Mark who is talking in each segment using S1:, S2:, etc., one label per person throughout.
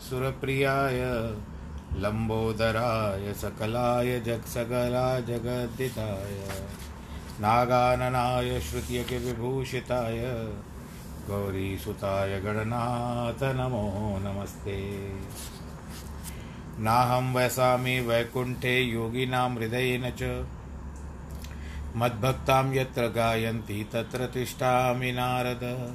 S1: सुरप्रियाय लम्बोदराय सकलाय जगसकला जगद्दिताय नागाननाय श्रुत्यकिविभूषिताय गौरीसुताय, गणनाथ, नमो नमस्ते। नाहं वसामि, वैकुण्ठे, योगिनां, हृदयेन च, मद्भक्तां यत्र गायन्ति, तत्र तिष्ठामि नारद।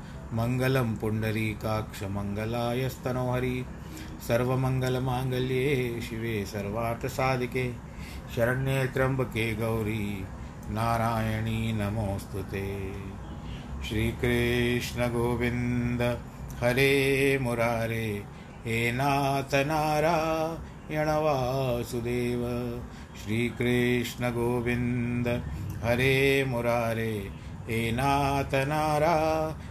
S1: मङ्गलं पुण्डरीकाक्षमङ्गलाय स्तनोहरि सर्वमङ्गलमाङ्गल्ये शिवे सर्वार्थसाधिके शरण्ये त्र्यम्बके गौरी नारायणी नमोऽस्तु ते। श्रीकृष्णगोविन्द, हरे मुरारे, हे नाथ नारायणवासुदेव श्रीकृष्णगोविन्द, हरे मुरारे, हे नाथ नारायण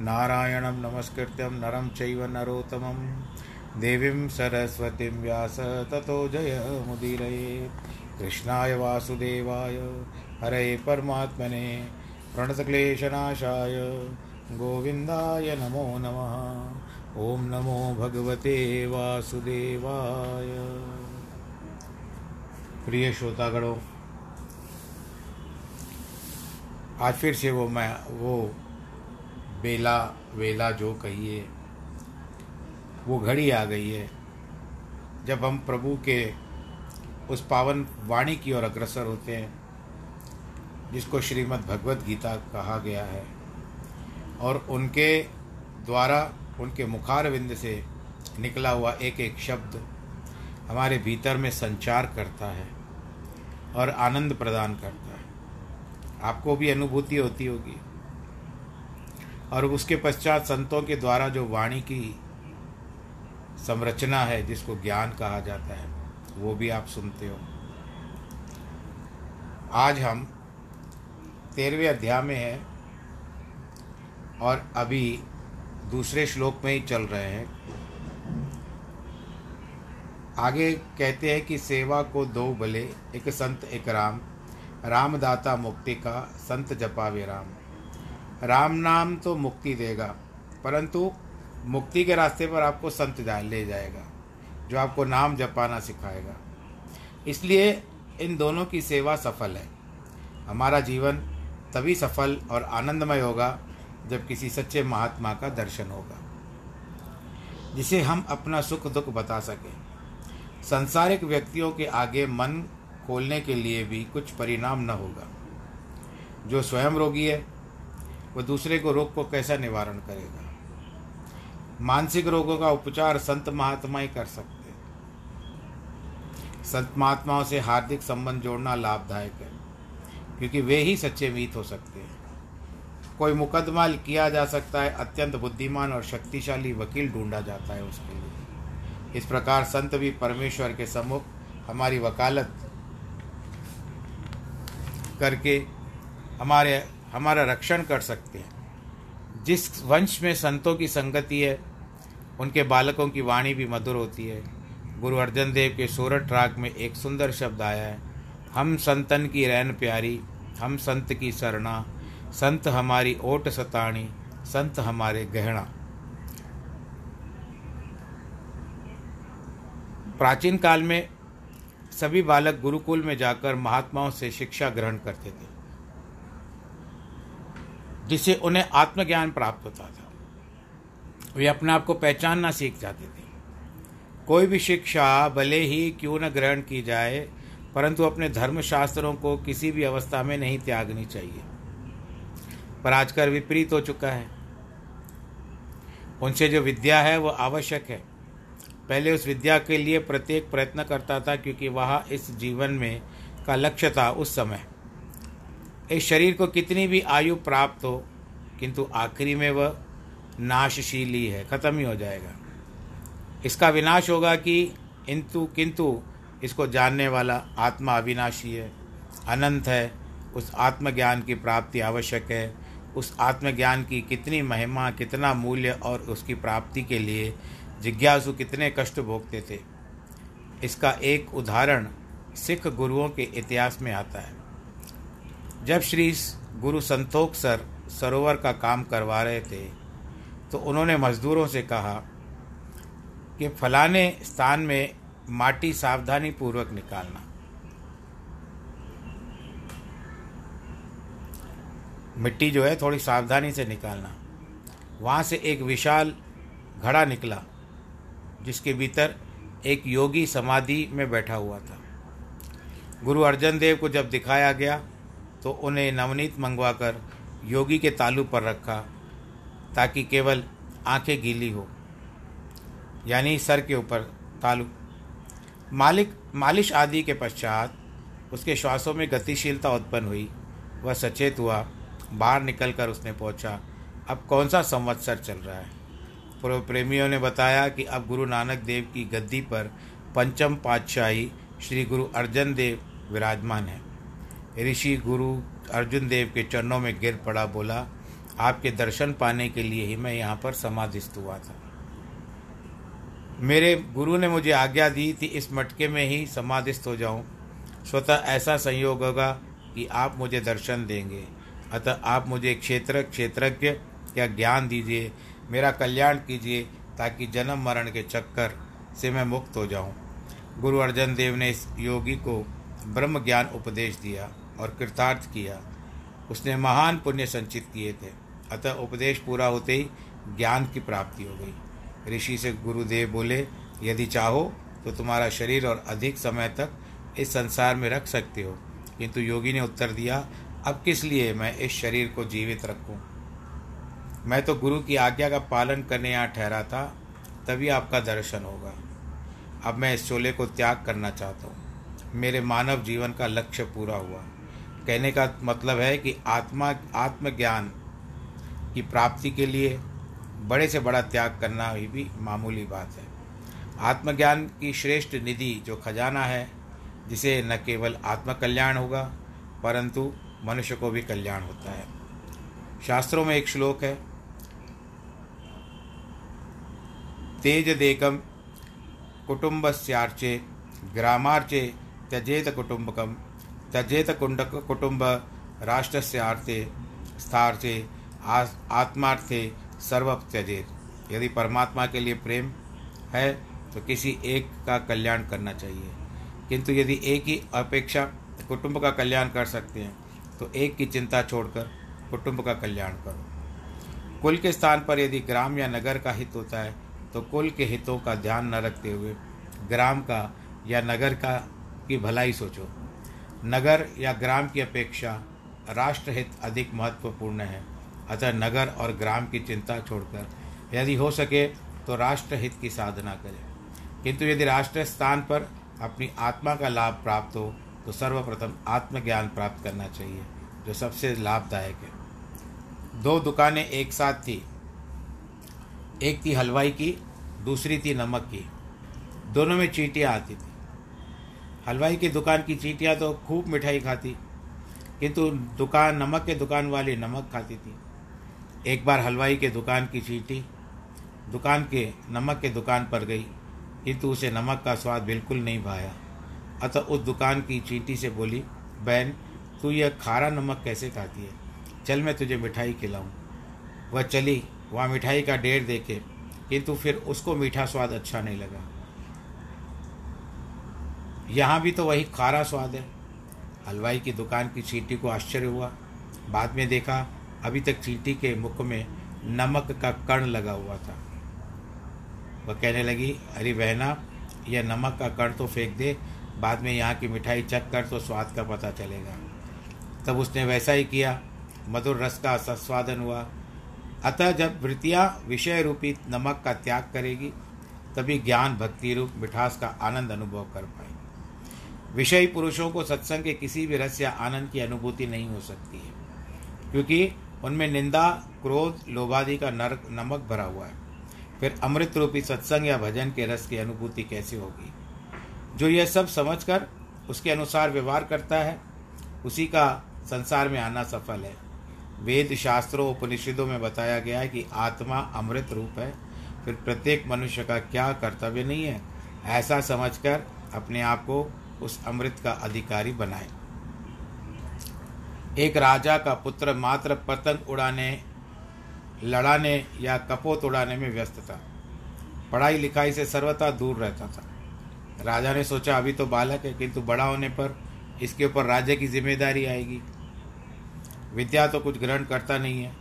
S1: नारायणं नमस्कृत्यं नरं चैव नरोत्तमं। देवीं सरस्वतीं व्यास ततो जयमुदीरये कृष्णाय वासुदेवाय, हरे परमात्मने, प्रणतक्लेशनाशाय, गोविन्दाय नमो नमः। ॐ नमो भगवते वासुदेवाय। प्रिय श्रोतागणों, आज फिर से वो मैं, वो बेला, वेला जो कहिए, वो घड़ी आ गई है। जब हम प्रभु के उस पावन वाणी की ओर अग्रसर होते हैं, जिसको श्रीमद् भगवत गीता कहा गया है, और उनके द्वारा, उनके मुखारविंद से निकला हुआ एक एक शब्द हमारे भीतर में संचार करता है और आनंद प्रदान करता है। आपको भी अनुभूति होती होगी। और उसके पश्चात संतों के द्वारा जो वाणी की संरचना है, जिसको ज्ञान कहा जाता है, वो भी आप सुनते हो। आज हम तेरहवें अध्याय में हैं और अभी दूसरे श्लोक में ही चल रहे हैं। आगे कहते हैं कि सेवा को दो भले एक संत, एक राम। रामदाता मुक्ति का, संत जपावे राम। राम नाम तो मुक्ति देगा, परंतु मुक्ति के रास्ते पर आपको संत जा, ले जाएगा, जो आपको नाम जपाना सिखाएगा। इसलिए इन दोनों की सेवा सफल है। हमारा जीवन तभी सफल और आनंदमय होगा, जब किसी सच्चे महात्मा का दर्शन होगा, जिसे हम अपना सुख दुख बता सकें। संसारिक व्यक्तियों के आगे मन खोलने के लिए भी कुछ परिणाम न होगा। जो स्वयं रोगी है वह दूसरे को रोग को कैसा निवारण करेगा? मानसिक रोगों का उपचार संत महात्मा ही कर सकते संत महात्माओं से हार्दिक संबंध जोड़ना लाभदायक है, क्योंकि वे ही सच्चे मीत हो सकते हैं। कोई मुकदमा किया जा सकता है, अत्यंत बुद्धिमान और शक्तिशाली वकील ढूंढा जाता है उसके लिए। इस प्रकार संत भी परमेश्वर के सम्मुख हमारी वकालत करके हमारे हमारा रक्षण कर सकते हैं। जिस वंश में संतों की संगति है, उनके बालकों की वाणी भी मधुर होती है। गुरु अर्जन देव के सोरठ राग में एक सुंदर शब्द आया है, हम संतन की रैन प्यारी, हम संत की सरना, संत हमारी ओट सताणी संत हमारे गहना। प्राचीन काल में सभी बालक गुरुकुल में जाकर महात्माओं से शिक्षा ग्रहण करते थे। जिससे उन्हें आत्मज्ञान प्राप्त होता था। वे अपने आप को पहचानना सीख जाते थे। कोई भी शिक्षा भले ही क्यों न ग्रहण की जाए, परंतु अपने धर्मशास्त्रों को किसी भी अवस्था में नहीं त्यागनी चाहिए। पर आजकल विपरीत हो चुका है। उनसे जो विद्या है वह आवश्यक है। पहले उस विद्या के लिए प्रत्येक प्रयत्न करता था, क्योंकि वह इस जीवन में का लक्ष्य था उस समय। इस शरीर को कितनी भी आयु प्राप्त हो, किंतु आखिरी में वह नाशशीली है, खत्म ही हो जाएगा। इसका विनाश होगा कि इंतु, किंतु इसको जानने वाला आत्मा अविनाशी है, अनंत है, उस आत्मज्ञान की प्राप्ति आवश्यक है, उस आत्मज्ञान की कितनी महिमा, कितना मूल्य और उसकी प्राप्ति के लिए जिज्ञासु कितने कष्ट भोगते थे। इसका एक उदाहरण सिख गुरुओं के इतिहास में आता है। जब श्री गुरु संतोख सर सरोवर का काम करवा रहे थे तो उन्होंने मजदूरों से कहा कि फलाने स्थान में माटी सावधानी पूर्वक निकालना। मिट्टी जो है थोड़ी सावधानी से निकालना। वहाँ से एक विशाल घड़ा निकला, जिसके भीतर एक योगी समाधि में बैठा हुआ था। गुरु अर्जन देव को जब दिखाया गया तो उन्हें नवनीत मंगवाकर योगी के तालू पर रखा, ताकि केवल आँखें गीली हो, यानी सर के ऊपर तालू। मालिक, मालिश आदि के पश्चात उसके श्वासों में गतिशीलता उत्पन्न हुई। वह सचेत हुआ, बाहर निकलकर उसने पूछा अब कौन सा संवत्सर चल रहा है? पूर्व प्रेमियों ने बताया कि अब गुरु नानक देव की गद्दी पर पंचम पातशाही श्री गुरु अर्जन देव विराजमान है। ऋषि गुरु अर्जुन देव के चरणों में गिर पड़ा, बोला, आपके दर्शन पाने के लिए ही मैं यहाँ पर समाधिस्थ हुआ था। मेरे गुरु ने मुझे आज्ञा दी थी इस मटके में ही समाधिस्थ हो जाऊँ। स्वतः ऐसा संयोग होगा कि आप मुझे दर्शन देंगे। अतः आप मुझे क्षेत्र, क्षेत्रज्ञ या ज्ञान दीजिए, मेरा कल्याण कीजिए, ताकि जन्म मरण के चक्कर से मैं मुक्त हो जाऊँ। गुरु अर्जन देव ने इस योगी को ब्रह्म ज्ञान उपदेश दिया। और कृतार्थ किया। उसने महान पुण्य संचित किए थे। अतः उपदेश पूरा होते ही ज्ञान की प्राप्ति हो गई। ऋषि से गुरुदेव बोले, यदि चाहो तो तुम्हारा शरीर और अधिक समय तक इस संसार में रख सकते हो। किंतु योगी ने उत्तर दिया, अब किस लिए मैं इस शरीर को जीवित रखूँ? मैं तो गुरु की आज्ञा का पालन करने यहाँ ठहरा था, तभी आपका दर्शन होगा। अब मैं इस चोले को त्याग करना चाहता हूँ। मेरे मानव जीवन का लक्ष्य पूरा हुआ। कहने का मतलब है कि आत्मा आत्मज्ञान की प्राप्ति के लिए बड़े से बड़ा त्याग करना भी, भी मामूली बात है। आत्मज्ञान की श्रेष्ठ निधि जो खजाना है जिसे न केवल आत्मकल्याण होगा परंतु मनुष्य को भी कल्याण होता है। शास्त्रों में एक श्लोक है तेज देकम कुटुंबस्यार्चे ग्रामार्चे त्यजेत कुटुंबकम त्यजेत कुंडक कुटुंब राष्ट्र से आर्थे, स्थार्थे आत्मार्थे सर्व त्यजेत यदि परमात्मा के लिए प्रेम है तो किसी एक का कल्याण करना चाहिए। किंतु यदि एक ही अपेक्षा कुटुंब का कल्याण कर सकते हैं तो एक की चिंता छोड़कर कुटुंब का कल्याण करो। कुल के स्थान पर यदि ग्राम या नगर का हित होता है तो कुल के हितों का ध्यान न रखते हुए ग्राम का या नगर का की भलाई सोचो। नगर या ग्राम की अपेक्षा राष्ट्रहित अधिक महत्वपूर्ण है। अतः नगर और ग्राम की चिंता छोड़कर यदि हो सके तो राष्ट्रहित की साधना करें। किंतु यदि राष्ट्र स्थान पर अपनी आत्मा का लाभ प्राप्त हो तो सर्वप्रथम आत्मज्ञान प्राप्त करना चाहिए, जो सबसे लाभदायक है। दो दुकानें एक साथ थी। एक थी हलवाई की, दूसरी थी नमक की। दोनों में चीटियाँ आती थी। हलवाई की दुकान की चीटियाँ तो खूब मिठाई खाती, किंतु दुकान, नमक के दुकान वाली नमक खाती थी। एक बार हलवाई के दुकान की चीटी, दुकान के, नमक के दुकान पर गई, किंतु उसे नमक का स्वाद बिल्कुल नहीं भाया। अतः उस दुकान की चींटी से बोली, बहन, तू यह खारा नमक कैसे खाती है? चल, मैं तुझे मिठाई खिलाऊं। वह चली, वहाँ मिठाई का ढेर देखे, किंतु फिर उसको मीठा स्वाद अच्छा नहीं लगा। यहाँ भी तो वही खारा स्वाद है। हलवाई की दुकान की चींटी को आश्चर्य हुआ। बाद में देखा, अभी तक चींटी के मुख में नमक का कण लगा हुआ था। वह कहने लगी, अरे बहना, यह नमक का कण तो फेंक दे, बाद में यहाँ की मिठाई चख कर तो स्वाद का पता चलेगा। तब उसने वैसा ही किया। मधुर रस का सस्वादन हुआ। अतः जब वृत्तियाँ विषय रूपी नमक का त्याग करेगी, तभी ज्ञान भक्ति रूप मिठास का आनंद अनुभव कर पाएगी। विषयी पुरुषों को सत्संग के किसी भी रस या आनंद की अनुभूति नहीं हो सकती है, क्योंकि उनमें निंदा, क्रोध, लोभादि का नरक नमक भरा हुआ है। फिर अमृत रूपी सत्संग या भजन के रस की अनुभूति कैसे होगी? जो यह सब समझकर उसके अनुसार व्यवहार करता है, उसी का संसार में आना सफल है। वेद शास्त्रों, उपनिषदों में बताया गया है कि आत्मा अमृत रूप है। फिर प्रत्येक मनुष्य का क्या कर्तव्य नहीं है, ऐसा समझकर अपने आप को उस अमृत का अधिकारी बनाए। एक राजा का पुत्र मात्र पतंग उड़ाने, लड़ाने या कपोत उड़ाने में व्यस्त था। पढ़ाई लिखाई से सर्वथा दूर रहता था। राजा ने सोचा, अभी तो बालक है, किंतु बड़ा होने पर इसके ऊपर राज्य की ज़िम्मेदारी आएगी। विद्या तो कुछ ग्रहण करता नहीं है।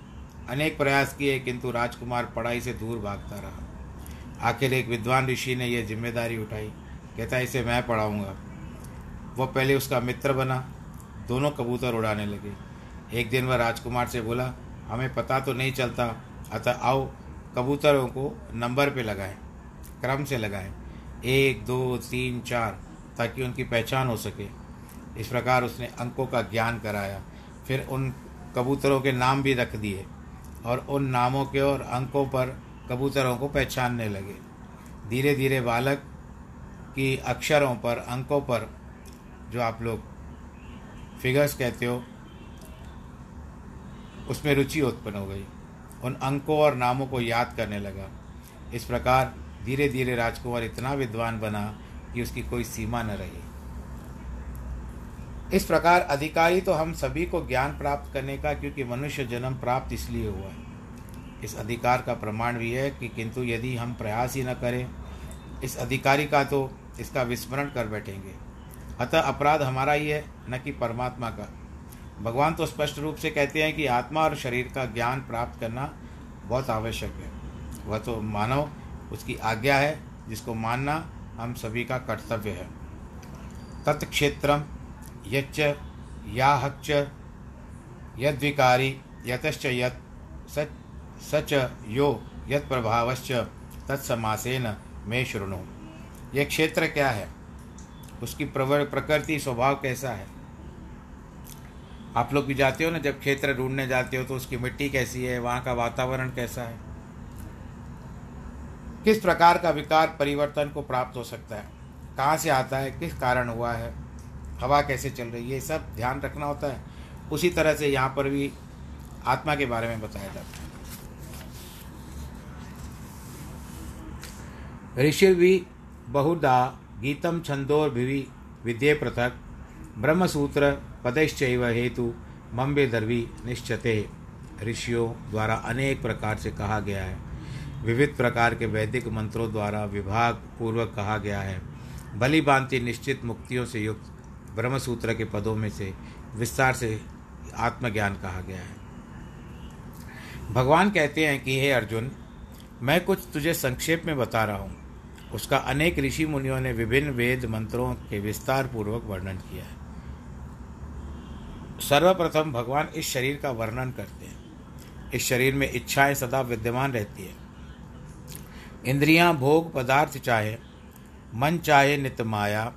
S1: अनेक प्रयास किए, किंतु राजकुमार पढ़ाई से दूर भागता रहा। आखिर एक विद्वान ऋषि ने यह ज़िम्मेदारी उठाई। कहता, इसे मैं पढ़ाऊँगा। वह पहले उसका मित्र बना। दोनों कबूतर उड़ाने लगे। एक दिन वह राजकुमार से बोला, हमें पता तो नहीं चलता। अतः आओ, कबूतरों को नंबर पे लगाएँ, क्रम से लगाएँ। एक, दो, तीन, चार, ताकि उनकी पहचान हो सके। इस प्रकार उसने अंकों का ज्ञान कराया। फिर उन कबूतरों के नाम भी रख दिए और उन नामों के और अंकों पर कबूतरों को पहचानने लगे। धीरे धीरे बालक की अक्षरों पर, अंकों पर जो आप लोग फिगर्स कहते हो, उसमें रुचि उत्पन्न हो गई। उन अंकों और नामों को याद करने लगा। इस प्रकार धीरे धीरे राजकुमार इतना विद्वान बना कि उसकी कोई सीमा न रही। इस प्रकार अधिकारी तो हम सभी को ज्ञान प्राप्त करने का, क्योंकि मनुष्य जन्म प्राप्त इसलिए हुआ है। इस अधिकार का प्रमाण भी है कि किंतु यदि हम प्रयास ही न करें, इस अधिकारी का तो इसका विस्मरण कर बैठेंगे। अतः अपराध हमारा ही है, न कि परमात्मा का। भगवान तो स्पष्ट रूप से कहते हैं कि आत्मा और शरीर का ज्ञान प्राप्त करना बहुत आवश्यक है। वह तो मानव, उसकी आज्ञा है, जिसको मानना हम सभी का कर्तव्य है। तत्क्षेत्रम यच्च या हच्च यद्विकारी यतश्च यत् सच सच यो यत प्रभावश्च तत्समासेन में शुणु। यह क्षेत्र क्या है? उसकी प्रवर प्रकृति, स्वभाव कैसा है? आप लोग भी जाते हो ना, जब क्षेत्र ढूँढने जाते हो तो उसकी मिट्टी कैसी है, वहाँ का वातावरण कैसा है? किस प्रकार का विकार परिवर्तन को प्राप्त हो सकता है? कहाँ से आता है? किस कारण हुआ है? हवा कैसे चल रही है? ये सब ध्यान रखना होता है। उसी तरह से यहाँ पर भी आत्मा के बारे में बताया जाता है। ऋषि भी बहुधा गीतम छंदोर भिवि विद्ये पृथक। ब्रह्मसूत्र पदैश्चैव हेतु मम्बे दर्वी निश्चते। ऋषियों द्वारा अनेक प्रकार से कहा गया है। विविध प्रकार के वैदिक मंत्रों द्वारा विभाग पूर्वक कहा गया है। भली भांति निश्चित मुक्तियों से युक्त ब्रह्मसूत्र के पदों में से विस्तार से आत्मज्ञान कहा गया है। भगवान कहते हैं कि, हे अर्जुन, मैं कुछ तुझे संक्षेप में बता रहा हूँ। उसका अनेक ऋषि मुनियों ने विभिन्न वेद मंत्रों के विस्तार पूर्वक वर्णन किया है। सर्वप्रथम भगवान इस शरीर का वर्णन करते हैं। इस शरीर में इच्छाएँ सदा विद्यमान रहती है। इंद्रियाँ भोग पदार्थ चाहे, मन चाहे नित माया,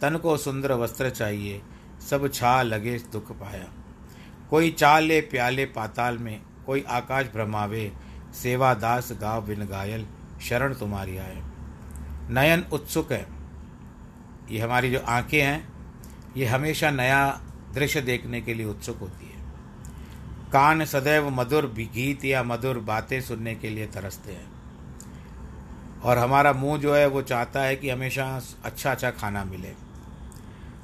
S1: तन को सुंदर वस्त्र चाहिए, सब छा लगे दुख पाया। कोई चाले प्याले पाताल में, कोई आकाश भ्रमावे सेवा दास गाव बिन गायल, शरण तुम्हारी आए। नयन उत्सुक है। ये हमारी जो आँखें हैं, ये हमेशा नया दृश्य देखने के लिए उत्सुक होती है। कान सदैव मधुर गीत या मधुर बातें सुनने के लिए तरसते हैं। और हमारा मुँह जो है, वो चाहता है कि हमेशा अच्छा अच्छा खाना मिले।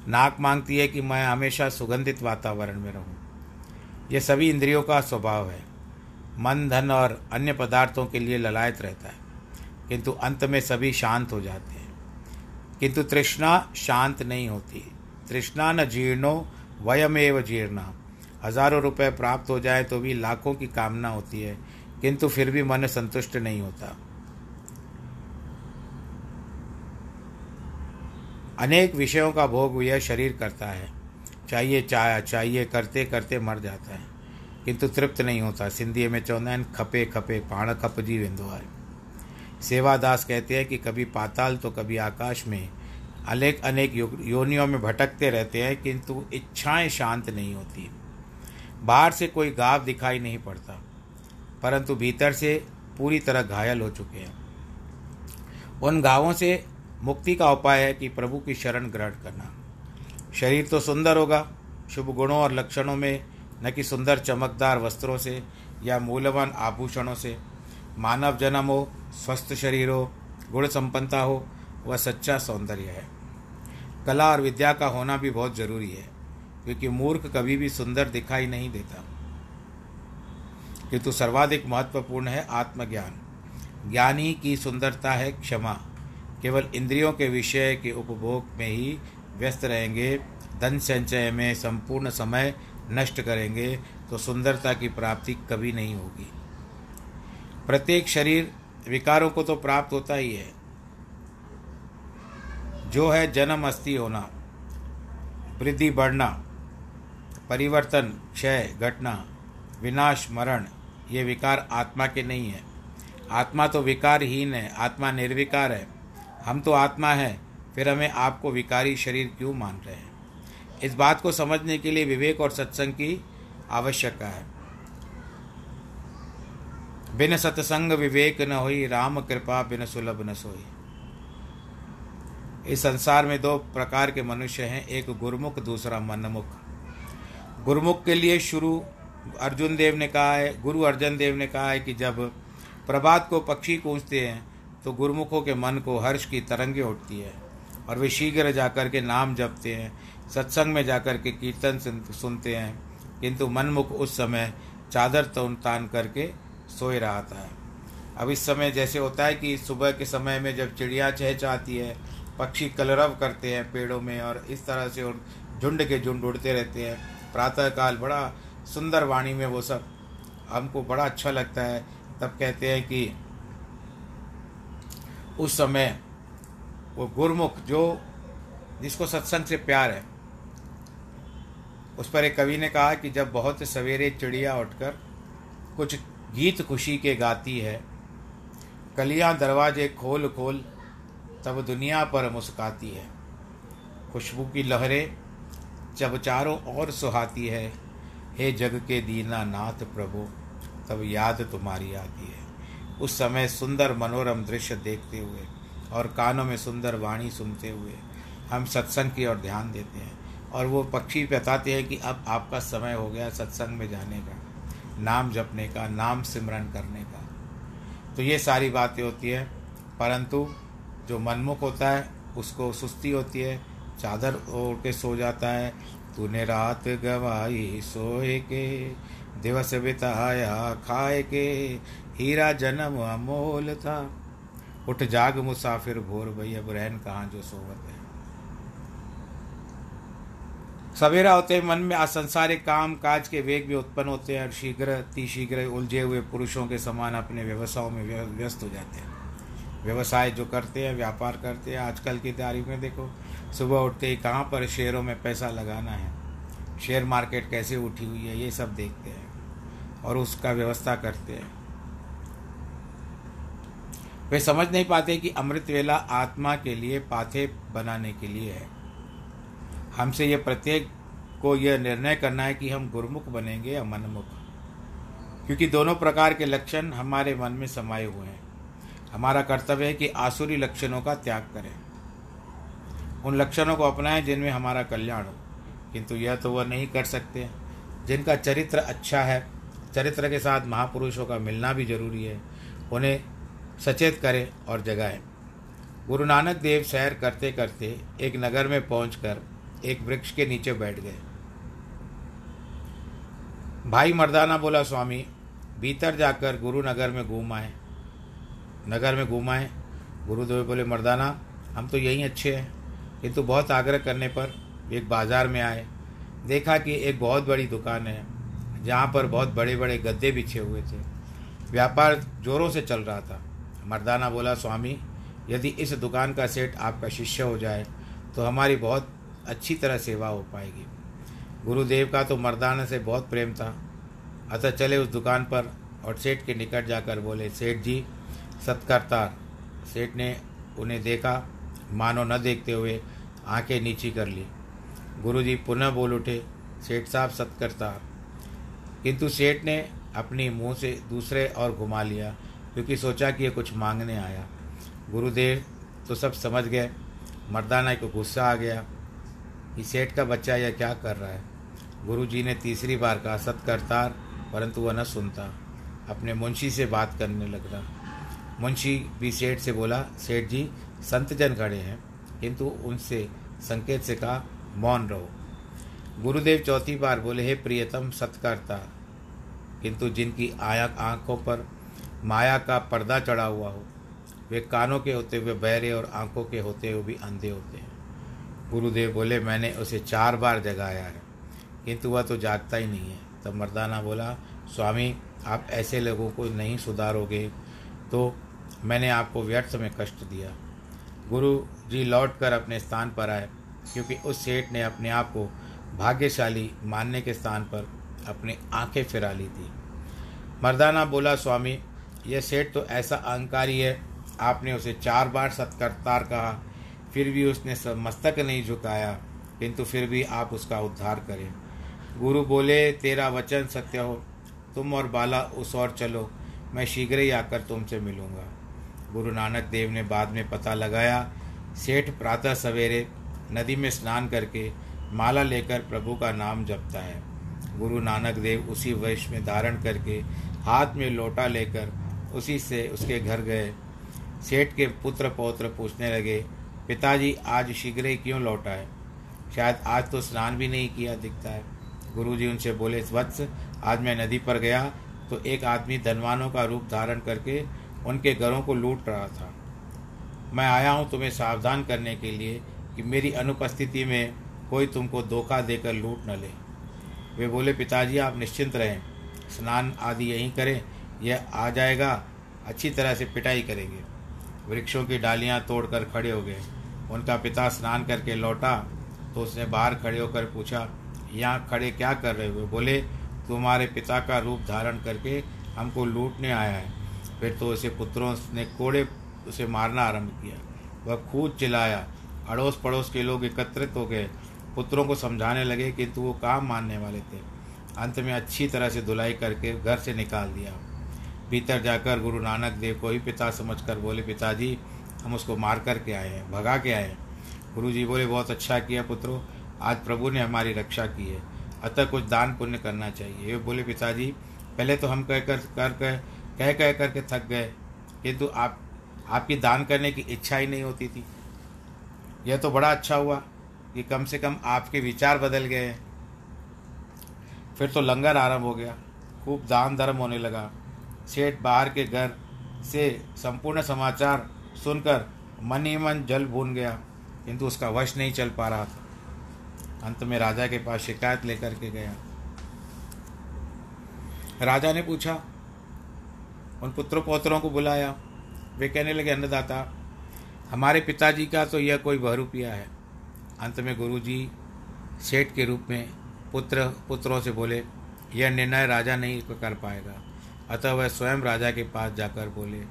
S1: नाक मांगती है कि मैं हमेशा सुगंधित वातावरण में रहूँ। ये सभी इंद्रियों का स्वभाव है। मन, धन और अन्य पदार्थों के लिए ललायत रहता है। किंतु अंत में सभी शांत हो जाते हैं। किंतु तृष्णा शांत नहीं होती। तृष्णा न जीर्णो, वयमेव जीर्णा। हज़ारों रुपए प्राप्त हो जाए तो भी लाखों की कामना होती है, किंतु फिर भी मन संतुष्ट नहीं होता। अनेक विषयों का भोग यह शरीर करता है। चाहिए चाय, चाहिए करते करते मर जाता है। किंतु तृप्त नहीं होता। सिंधी में चवंदा आहिनि खपे खपे, पाण खपजी वेंदो आहे सेवादास कहते हैं कि कभी पाताल तो कभी आकाश में। अनेक अनेक योनियों में भटकते रहते हैं, किंतु इच्छाएँ शांत नहीं होती। बाहर से कोई गाव दिखाई नहीं पड़ता, परंतु भीतर से पूरी तरह घायल हो चुके हैं। उन गावों से मुक्ति का उपाय है कि प्रभु की शरण ग्रहण करना। शरीर तो सुंदर होगा, शुभ गुणों और लक्षणों में, न कि सुंदर चमकदार वस्त्रों से या मूल्यवान आभूषणों से। मानव जन्म हो स्वस्थ शरीर हो, गुण संपन्नता हो, वह सच्चा सौंदर्य है। कला और विद्या का होना भी बहुत ज़रूरी है, क्योंकि मूर्ख कभी भी सुंदर दिखाई नहीं देता। किंतु सर्वाधिक महत्वपूर्ण है आत्मज्ञान। ज्ञानी की सुंदरता है क्षमा। केवल इंद्रियों के विषय के उपभोग में ही व्यस्त रहेंगे, धन संचय में संपूर्ण समय नष्ट करेंगे तो सुंदरता की प्राप्ति कभी नहीं होगी। प्रत्येक शरीर विकारों को तो प्राप्त होता ही है। जो है जन्म अस्थि होना, वृद्धि बढ़ना, परिवर्तन, क्षय, घटना, विनाश, मरण, ये विकार आत्मा के नहीं है। आत्मा तो विकारहीन है, आत्मा निर्विकार है। हम तो आत्मा है, फिर हमें आपको विकारी शरीर क्यों मान रहे हैं? इस बात को समझने के लिए विवेक और सत्संग की आवश्यकता है। बिन सत्संग विवेक न हुई, राम कृपा बिन सुलभ न सोई। इस संसार में दो प्रकार के मनुष्य हैं, एक गुरुमुख, दूसरा मनमुख। गुरुमुख के लिए शुरू अर्जुन देव ने कहा है, गुरु अर्जन देव ने कहा है कि जब प्रभात को पक्षी कूंजते हैं तो गुरुमुखों के मन को हर्ष की तरंगे उठती है, और वे शीघ्र जाकर के नाम जपते हैं, सत्संग में जाकर के कीर्तन सुनते हैं। किंतु मनमुख उस समय चादर तन तान करके सोए रहा था अब इस समय जैसे होता है कि सुबह के समय में जब चिड़िया चहचहाती है, पक्षी कलरव करते हैं पेड़ों में और इस तरह से झुंड के झुंड उड़ते रहते हैं। प्रातःकाल बड़ा सुंदर वाणी में वो सब हमको बड़ा अच्छा लगता है। तब कहते हैं कि उस समय वो गुरमुख जो जिसको सत्संग से प्यार है, उस पर एक कवि ने कहा कि जब बहुत सवेरे चिड़िया उठकर कुछ गीत खुशी के गाती है। कलियाँ दरवाजे खोल खोल तब दुनिया पर मुस्काती है। खुशबू की लहरें जब चारों ओर सुहाती है। हे जग के दीना नाथ प्रभु, तब याद तुम्हारी आती है। उस समय सुंदर मनोरम दृश्य देखते हुए और कानों में सुंदर वाणी सुनते हुए हम सत्संग की ओर ध्यान देते हैं। और वो पक्षी बताते हैं कि अब आपका समय हो गया सत्संग में जाने का। नाम जपने का, नाम सिमरन करने का। तो ये सारी बातें होती है, परंतु जो मनमुख होता है, उसको सुस्ती होती है, चादर ओढ़ के सो जाता है, तूने रात गवाई सोए के, दिवस बिताया खाए के, हीरा जन्म अमोल था। उठ जाग मुसाफिर भोर भई, अब रहन कहाँ जो सोवत है। सवेरा होते मन में असंसारिक काम काज के वेग भी उत्पन्न होते हैं और शीघ्र ती शीघ्र उलझे हुए पुरुषों के समान अपने व्यवसायों में व्यस्त हो जाते हैं। व्यवसाय जो करते हैं, व्यापार करते हैं, आजकल की तारीख में देखो, सुबह उठते ही कहाँ पर शेयरों में पैसा लगाना है? शेयर मार्केट कैसे उठी हुई है, ये सब देखते हैं और उसका व्यवस्था करते हैं। वे समझ नहीं पाते कि अमृत वेला आत्मा के लिए पाथे बनाने के लिए है। हमसे ये प्रत्येक को यह निर्णय करना है कि हम गुरुमुख बनेंगे या मनमुख। क्योंकि दोनों प्रकार के लक्षण हमारे मन में समाये हुए हैं। हमारा कर्तव्य है कि आसुरी लक्षणों का त्याग करें। उन लक्षणों को अपनाएँ जिनमें हमारा कल्याण हो। किंतु यह तो वह नहीं कर सकते। जिनका चरित्र अच्छा है, चरित्र के साथ महापुरुषों का मिलना भी ज़रूरी है, उन्हें सचेत करें और जगाएँ। गुरु नानक देव सैर करते करते एक नगर में पहुंचकर एक वृक्ष के नीचे बैठ गए। भाई मर्दाना बोला, स्वामी, भीतर जाकर गुरु नगर में घूम आए। नगर में घूम आए। गुरुदेव बोले, मर्दाना, हम तो यहीं अच्छे हैं। किंतु तो बहुत आग्रह करने पर एक बाज़ार में आए। देखा कि एक बहुत बड़ी दुकान है, जहाँ पर बहुत बड़े बड़े गद्दे बिछे हुए थे। व्यापार जोरों से चल रहा था। मर्दाना बोला, स्वामी, यदि इस दुकान का सेठ आपका शिष्य हो जाए तो हमारी बहुत अच्छी तरह सेवा हो पाएगी। गुरुदेव का तो मर्दाना से बहुत प्रेम था। अतः चले उस दुकान पर और सेठ के निकट जाकर बोले, सेठ जी, सत्कर्तार। सेठ ने उन्हें देखा, मानो न देखते हुए आँखें नीची कर ली। गुरुजी पुनः बोल उठे, सेठ साहब, सत्कर्तार। किंतु सेठ ने अपनी मुँह से दूसरे और घुमा लिया, क्योंकि सोचा कि ये कुछ मांगने आया। गुरुदेव तो सब समझ गए, मर्दाना को गुस्सा आ गया। कि सेठ का बच्चा यह क्या कर रहा है? गुरु जी ने तीसरी बार कहा, सत्कर्तार, परंतु वह न सुनता। अपने मुंशी से बात करने लग रहा मुंशी भी सेठ से बोला, सेठ जी संत जन खड़े हैं। किंतु उनसे संकेत से कहा, मौन रहो। गुरुदेव चौथी बार बोले, हे प्रियतम सत्कर्ता किंतु जिनकी आया, आँखों पर माया का पर्दा चढ़ा हुआ हो, वे कानों के होते हुए बहरे और आँखों के होते हुए भी अंधे होते हैं। गुरुदेव बोले, मैंने उसे चार बार जगाया है। किंतु वह तो जागता ही नहीं है। तब मर्दाना बोला, स्वामी, आप ऐसे लोगों को नहीं सुधारोगे तो मैंने आपको व्यर्थ में कष्ट दिया। गुरु जी लौट कर अपने स्थान पर आए, क्योंकि उस सेठ ने अपने आप को भाग्यशाली मानने के स्थान पर अपनी आँखें फिरा ली थी। मर्दाना बोला, स्वामी, यह सेठ तो ऐसा अहंकारी है, आपने उसे चार बार सत्कर्तार कहा। फिर भी उसने सब मस्तक नहीं झुकाया, किंतु फिर भी आप उसका उद्धार करें। गुरु बोले, तेरा वचन सत्य हो। तुम और बाला उस और चलो, मैं शीघ्र ही आकर तुमसे मिलूँगा। गुरु नानक देव ने बाद में पता लगाया, सेठ प्रातः सवेरे नदी में स्नान करके माला लेकर प्रभु का नाम जपता है। गुरु नानक देव उसी वेश में धारण करके हाथ में लोटा लेकर उसी से उसके घर गए। सेठ के पुत्र पौत्र पूछने लगे पिताजी, आज शीघ्र ही क्यों लौटा है शायद आज तो स्नान भी नहीं किया दिखता है। गुरुजी उनसे बोले, वत्स, आज मैं नदी पर गया तो एक आदमी धनवानों का रूप धारण करके उनके घरों को लूट रहा था। मैं आया हूँ तुम्हें सावधान करने के लिए कि मेरी अनुपस्थिति में कोई तुमको धोखा देकर लूट न ले। वे बोले, पिताजी, आप निश्चिंत रहें। स्नान आदि यहीं करें, यह आ जाएगा। अच्छी तरह से पिटाई करेंगे। वृक्षों की डालियाँ तोड़कर खड़े हो गए। उनका पिता स्नान करके लौटा तो उसने बाहर खड़े होकर पूछा, यहाँ खड़े क्या कर रहे हुए बोले, तुम्हारे पिता का रूप धारण करके हमको लूटने आया है। फिर तो उसे पुत्रों ने कोड़े उसे मारना आरंभ किया। वह खूब चिल्लाया। अड़ोस पड़ोस के लोग एकत्रित हो गए। पुत्रों को समझाने लगे किंतु वो काम मानने वाले थे। अंत में अच्छी तरह से धुलाई करके घर से निकाल दिया। भीतर जाकर गुरु नानक देव को ही पिता समझकर बोले, पिताजी, हम उसको मार कर के आए हैं, भगा के आए हैं। गुरु जी बोले, बहुत अच्छा किया पुत्रों, आज प्रभु ने हमारी रक्षा की है, अतः कुछ दान पुण्य करना चाहिए। ये बोले, पिताजी, पहले तो हम कह कर कर कह कह कह करके थक गए, किंतु आप, आपकी दान करने की इच्छा ही नहीं होती थी। यह तो बड़ा अच्छा हुआ कि कम से कम आपके विचार बदल गए फिर तो लंगर आरंभ हो गया, खूब दान धर्म होने लगा। सेठ बाहर के घर से संपूर्ण समाचार सुनकर मन ही मन जल भून गया। किंतु उसका वश नहीं चल पा रहा था। अंत में राजा के पास शिकायत लेकर के गया। राजा ने पूछा, उन पुत्र पौत्रों को बुलाया? वे कहने लगे, अन्नदाता, हमारे पिताजी का तो यह कोई बहुरूपिया है। अंत में गुरुजी सेठ के रूप में पुत्र पुत्रों से बोले, यह निर्णय राजा नहीं कर पाएगा। अतः वह स्वयं राजा के पास जाकर बोले,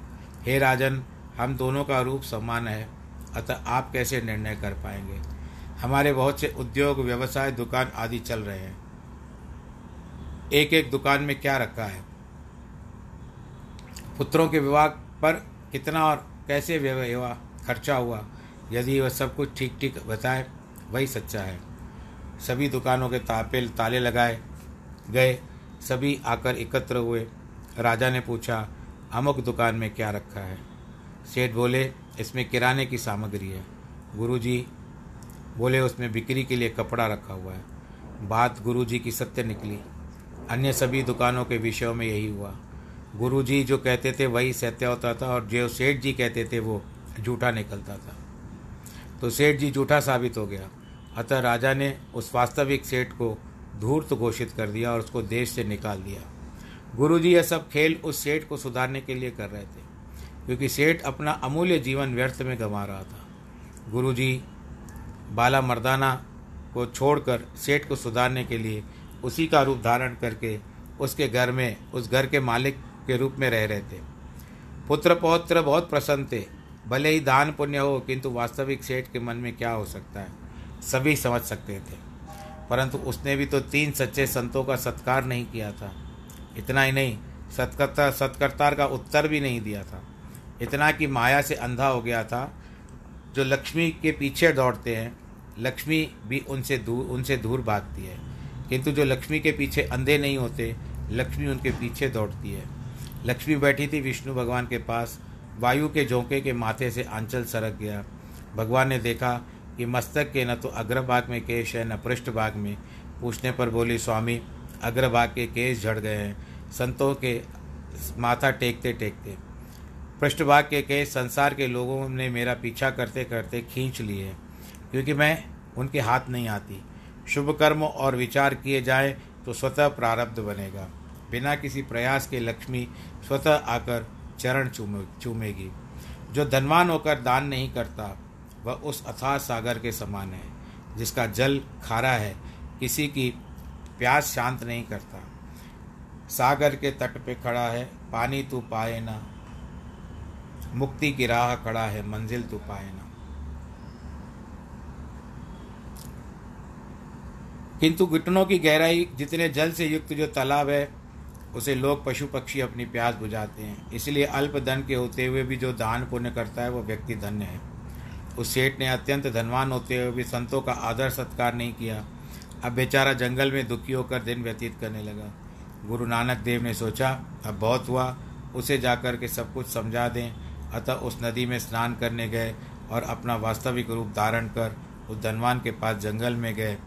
S1: हे राजन, हम दोनों का रूप समान है, अतः आप कैसे निर्णय कर पाएँगे? हमारे बहुत से उद्योग, व्यवसाय, दुकान आदि चल रहे हैं। एक एक दुकान में क्या रखा है? पुत्रों के विवाह पर कितना और कैसे विवाह खर्चा हुआ? यदि वह सब कुछ ठीक ठीक बताए, वही सच्चा है। सभी दुकानों के तापे ताले लगाए गए, सभी आकर एकत्र हुए। राजा ने पूछा, अमुक दुकान में क्या रखा है? सेठ बोले, इसमें किराने की सामग्री है। गुरुजी बोले, उसमें बिक्री के लिए कपड़ा रखा हुआ है। बात गुरुजी की सत्य निकली। अन्य सभी दुकानों के विषयों में यही हुआ। गुरुजी जो कहते थे वही सत्य होता था और जो सेठ जी कहते थे वो झूठा निकलता था। तो सेठ जी झूठा साबित हो गया। अतः राजा ने उस वास्तविक सेठ को धूर्त घोषित कर दिया और उसको देश से निकाल दिया। गुरु जी यह सब खेल उस सेठ को सुधारने के लिए कर रहे थे, क्योंकि सेठ अपना अमूल्य जीवन व्यर्थ में गंवा रहा था। गुरु जी बाला मर्दाना को छोड़कर सेठ को सुधारने के लिए उसी का रूप धारण करके उसके घर में, उस घर के मालिक के रूप में रह रहे थे। पुत्र पौत्र बहुत प्रसन्न थे, भले ही दान पुण्य हो, किंतु वास्तविक सेठ के मन में क्या हो सकता है, सभी समझ सकते थे। परंतु उसने भी तो तीन सच्चे संतों का सत्कार नहीं किया था। इतना ही नहीं, सत्कर्ता, सत्कर्तार का उत्तर भी नहीं दिया था। इतना कि माया से अंधा हो गया था। जो लक्ष्मी के पीछे दौड़ते हैं, लक्ष्मी भी उनसे दूर उनसे दूर भागती है। किंतु जो लक्ष्मी के पीछे अंधे नहीं होते, लक्ष्मी उनके पीछे दौड़ती है। लक्ष्मी बैठी थी विष्णु भगवान के पास। वायु के झोंके के माथे से आंचल सरक गया। भगवान ने देखा कि मस्तक के न तो अग्रभाग में केश है, न पृष्ठभाग में। पूछने पर बोली, स्वामी अग्रभाग के केश झड़ गए हैं। संतों के माथा टेकते टेकते। पृष्ठभाग के केश संसार के लोगों ने मेरा पीछा करते करते खींच लिए, क्योंकि मैं उनके हाथ नहीं आती। शुभ कर्म और विचार किए जाए तो स्वतः प्रारब्ध बनेगा। बिना किसी प्रयास के लक्ष्मी स्वतः आकर चरण चूमे, चूमेगी। जो धनवान होकर दान नहीं करता, वह उस अथाह सागर के समान है, जिसका जल खारा है। किसी की प्यास शांत नहीं करता। सागर के तट पे खड़ा है, पानी तू पाए ना। मुक्ति की राह खड़ा है, मंजिल तू पाए ना। किंतु घुटनों की गहराई, जितने जल से युक्त जो तालाब है, उसे लोग पशु पक्षी अपनी प्यास बुझाते हैं। इसलिए अल्प धन के होते हुए भी जो दान पुण्य करता है वह व्यक्ति धन्य है। उस सेठ ने अत्यंत धनवान होते हुए भी संतों का आदर सत्कार नहीं किया। अब बेचारा जंगल में दुखी होकर दिन व्यतीत करने लगा। गुरु नानक देव ने सोचा, अब बहुत हुआ, उसे जाकर के सब कुछ समझा दें। अतः उस नदी में स्नान करने गए और अपना वास्तविक रूप धारण कर उस धनवान के पास जंगल में गए।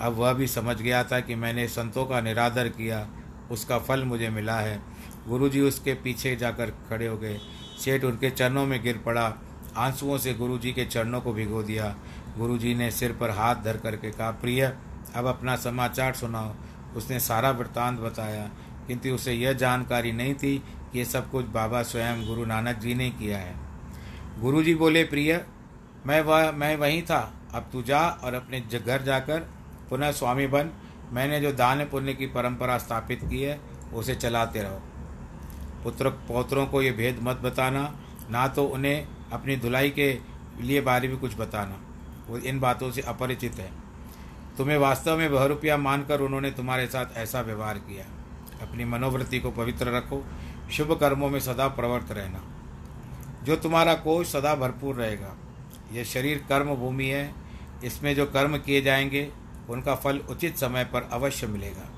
S1: अब वह भी समझ गया था कि मैंने संतों का निरादर किया, उसका फल मुझे मिला है। गुरुजी उसके पीछे जाकर खड़े हो गए। सेठ उनके चरणों में गिर पड़ा। आंसुओं से गुरुजी के चरणों को भिगो दिया। गुरुजी ने सिर पर हाथ धर करके कहा, प्रिय अब अपना समाचार सुनाओ। उसने सारा वृत्तांत बताया, किंतु उसे यह जानकारी नहीं थी कि ये सब कुछ बाबा स्वयं गुरु नानक जी ने किया है। गुरु जी बोले, प्रिय, मैं वह, मैं वहीं था। अब तू जा और अपने घर जाकर पुनः स्वामी बन। मैंने जो दान पुण्य की परंपरा स्थापित की है, उसे चलाते रहो। पुत्र, पौत्रों को ये भेद मत बताना, ना तो उन्हें अपनी धुलाई के लिए बारे में कुछ बताना। वो इन बातों से अपरिचित है। तुम्हें वास्तव में वह रुपया मानकर उन्होंने तुम्हारे साथ ऐसा व्यवहार किया। अपनी मनोवृत्ति को पवित्र रखो, शुभ कर्मों में सदा प्रवृत्त रहना। जो तुम्हारा कोष सदा भरपूर रहेगा। यह शरीर कर्म भूमि है। इसमें जो कर्म किए जाएँगे, उनका फल उचित समय पर अवश्य मिलेगा।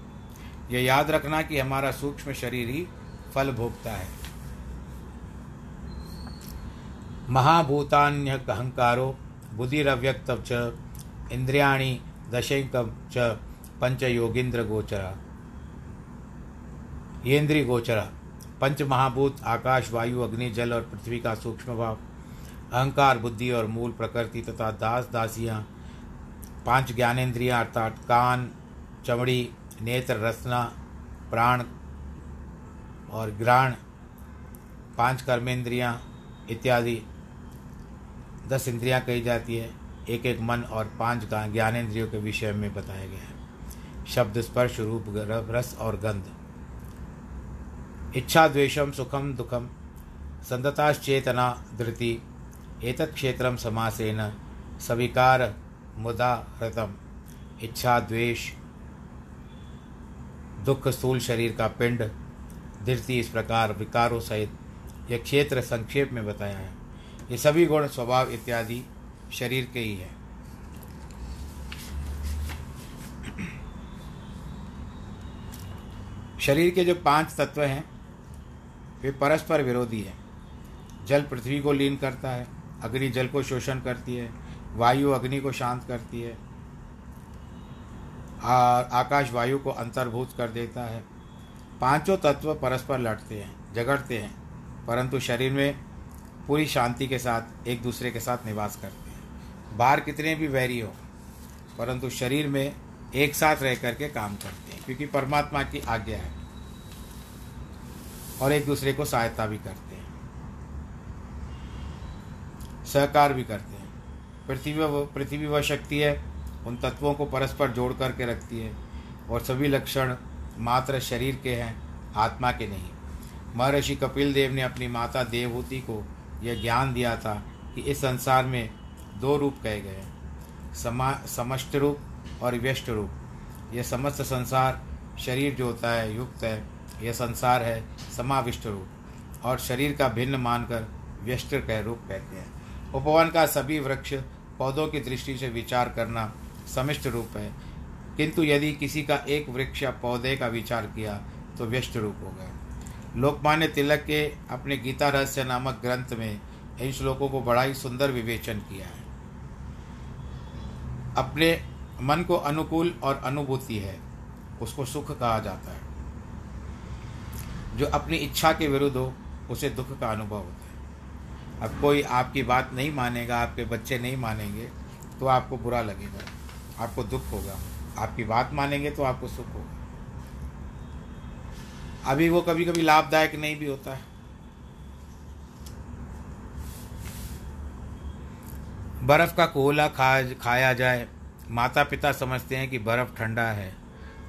S1: यह याद रखना कि हमारा सूक्ष्म शरीर ही फल भोगता है। महाभूतान्यहंकारो बुद्धिरव्यक्त च इंद्रियाणी दशैकम च पंच योगींद्र गोचरा येन्द्री गोचरा पंच महाभूत आकाश, वायु, अग्नि, जल और पृथ्वी का सूक्ष्म भाव अहंकार, बुद्धि और मूल प्रकृति तथा दास दासियाँ, पाँच ज्ञानेन्द्रियाँ अर्थात कान, चमड़ी, नेत्र, रसना, प्राण और ग्राण पाँच कर्मेंद्रियाँ इत्यादि दस इंद्रियाँ कही जाती है। एक एक मन और पाँच ज्ञानेन्द्रियों के विषय में बताया गया है। शब्द स्पर्श रूप रस और गंध। इच्छा द्वेषम सुखम दुखम संदताश्चेतना धृति एतत् क्षेत्रम समासेन सविकार मुदा रतम। इच्छा द्वेष दुख स्थूल शरीर का पिंड धृति इस प्रकार विकारों सहित यह क्षेत्र संक्षेप में बताया है। ये सभी गुण, स्वभाव इत्यादि शरीर के ही है। शरीर के जो पाँच तत्व हैं, वे परस्पर विरोधी हैं। जल पृथ्वी को लीन करता है, अग्नि जल को शोषण करती है, वायु अग्नि को शांत करती है, और आकाश वायु को अंतर्भूत कर देता है। पाँचों तत्व परस्पर लड़ते हैं, झगड़ते हैं, परंतु शरीर में पूरी शांति के साथ, एक दूसरे के साथ निवास करते हैं। बाहर कितने भी वैरी हो, परंतु शरीर में एक साथ रह करके काम करते हैं, क्योंकि परमात्मा की आज्ञा है। और एक दूसरे को सहायता भी करते हैं। सहकार भी करते हैं। पृथ्वी पृथ्वी वह शक्ति है, उन तत्वों को परस्पर जोड़ करके रखती है, और सभी लक्षण मात्र शरीर के हैं, आत्मा के नहीं। महर्षि कपिल देव ने अपनी माता देवहूति को यह ज्ञान दिया था कि इस संसार में दो रूप कहे गए हैं। समा, समष्ट रूप और व्यष्ट रूप। यह समस्त संसार, शरीर जो होता है, युक्त है यह संसार है समाविष्ट रूप। और शरीर का भिन्न मानकर व्यष्ट कह रूप कहते हैं। उपवन का सभी वृक्ष पौधों की दृष्टि से विचार करना समिष्ट रूप है। किंतु यदि किसी का एक वृक्ष या पौधे का विचार किया तो व्यष्ट रूप हो गया। लोकमान्य तिलक के अपने गीता रहस्य नामक ग्रंथ में इन श्लोकों को बड़ा ही सुंदर विवेचन किया है। अपने मन को अनुकूल और अनुभूति है, उसको सुख कहा जाता है। जो अपनी इच्छा के विरुद्ध हो, उसे दुख का अनुभव होता है। अब कोई आपकी बात नहीं मानेगा, आपके बच्चे नहीं मानेंगे तो आपको बुरा लगेगा, आपको दुख होगा। आपकी बात मानेंगे तो आपको सुख होगा। अभी वो कभी कभी लाभदायक नहीं भी होता है। बर्फ़ का कोला खा खाया जाए। माता पिता समझते हैं कि बर्फ़ ठंडा है।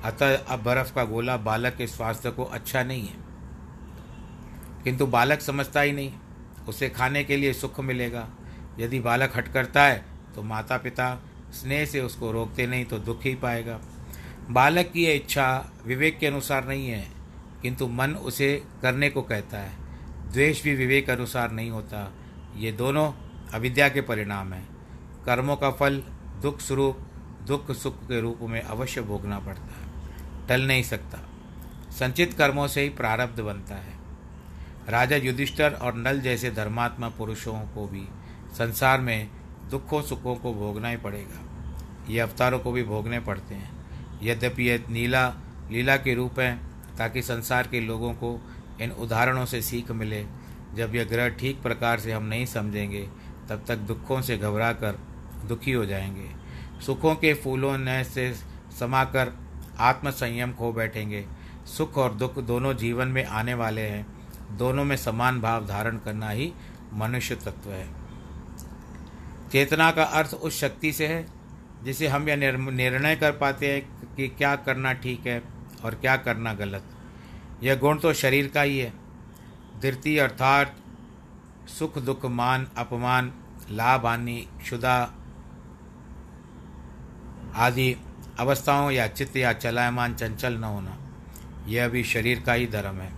S1: अतः अब बर्फ़ का गोला बालक के स्वास्थ्य को अच्छा नहीं है। किंतु बालक समझता ही नहीं। उसे खाने के लिए सुख मिलेगा। यदि बालक हट करता है तो माता पिता स्नेह से उसको रोकते नहीं तो दुख ही पाएगा। बालक की यह इच्छा विवेक के अनुसार नहीं है, किंतु मन उसे करने को कहता है। द्वेष भी विवेक अनुसार नहीं होता। ये दोनों अविद्या के परिणाम हैं। कर्मों का फल दुख स्वरूप, दुख सुख के रूप में अवश्य भोगना पड़ता है। टल नहीं सकता। संचित कर्मों से ही प्रारब्ध बनता है। राजा युधिष्ठर और नल जैसे धर्मात्मा पुरुषों को भी संसार में दुखों, सुखों को भोगना ही पड़ेगा। ये अवतारों को भी भोगने पड़ते हैं। यद्यपि यह नीला, लीला के रूप हैं, ताकि संसार के लोगों को इन उदाहरणों से सीख मिले। जब यह ग्रह ठीक प्रकार से हम नहीं समझेंगे तब तक दुखों से घबरा कर दुखी हो जाएँगे। सुखों के फूलों न से समाकर आत्म संयम खो बैठेंगे। सुख और दुख दोनों जीवन में आने वाले हैं। दोनों में समान भाव धारण करना ही मनुष्य तत्व है। चेतना का अर्थ उस शक्ति से है, जिसे हम यह निर्णय कर पाते हैं कि क्या करना ठीक है और क्या करना गलत। यह गुण तो शरीर का ही है। धृति अर्थात सुख, दुख, मान, अपमान लाभ हानि क्षुदा आदि अवस्थाओं या चित्त या चलायमान चंचल न होना। यह भी शरीर का ही धर्म है।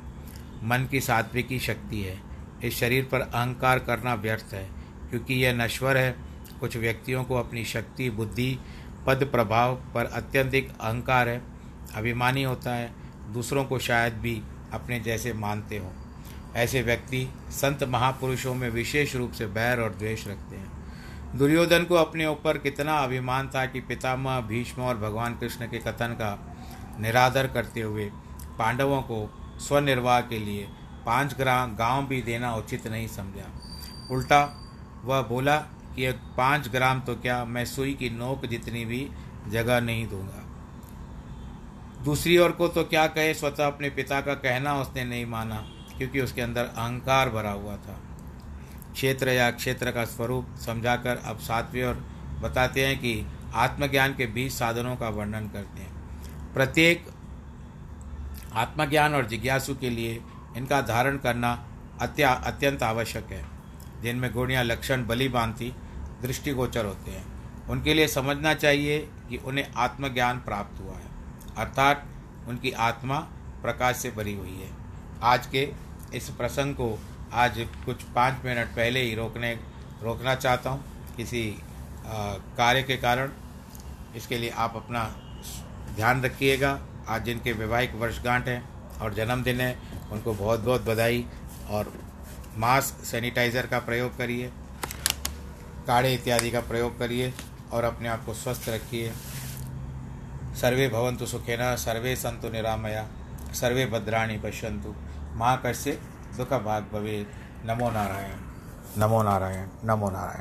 S1: मन की सात्विकी शक्ति है। इस शरीर पर अहंकार करना व्यर्थ है, क्योंकि यह नश्वर है। कुछ व्यक्तियों को अपनी शक्ति, बुद्धि, पद, प्रभाव पर अत्यधिक अहंकार है, अभिमानी होता है। दूसरों को शायद भी अपने जैसे मानते हों। ऐसे व्यक्ति संत महापुरुषों में विशेष रूप से बैर और द्वेष रखते हैं। दुर्योधन को अपने ऊपर कितना अभिमान था कि पितामह भीष्म और भगवान कृष्ण के कथन का निरादर करते हुए पांडवों को स्वनिर्वाह के लिए पाँच ग्राम गाँव भी देना उचित नहीं समझा। उल्टा वह बोला कि पाँच ग्राम तो क्या मैं सुई की नोक जितनी भी जगह नहीं दूँगा। दूसरी ओर को तो क्या कहे, स्वतः अपने पिता का कहना उसने नहीं माना। क्योंकि उसके अंदर अहंकार भरा हुआ था। क्षेत्र या क्षेत्र का स्वरूप समझाकर अब सातवें और बताते हैं कि आत्मज्ञान के बीच साधनों का वर्णन करते हैं। प्रत्येक आत्मज्ञान और जिज्ञासु के लिए इनका धारण करना अत्या, अत्यंत आवश्यक है। जिनमें गुण या लक्षण बली दृष्टिगोचर होते हैं। उनके लिए समझना चाहिए कि उन्हें आत्मज्ञान प्राप्त हुआ है। अर्थात उनकी आत्मा प्रकाश से भरी हुई है। आज के इस प्रसंग को आज कुछ पाँच मिनट पहले ही रोकने, रोकना चाहता हूँ, किसी कार्य के कारण। इसके लिए आप अपना ध्यान रखिएगा। आज जिनके वैवाहिक वर्षगांठ हैं और जन्मदिन है, उनको बहुत बहुत बधाई और मास्क, सैनिटाइज़र का प्रयोग करिए, काढ़े इत्यादि का प्रयोग करिए और अपने आप को स्वस्थ रखिए। सर्वे भवंतु सुखेना, सर्वे संतु निरामया, सर्वे भद्राणी पश्यंतु माँ कश्य दुख भाग भवे नमो नारायण। नमो नारायण। नमो नारायण।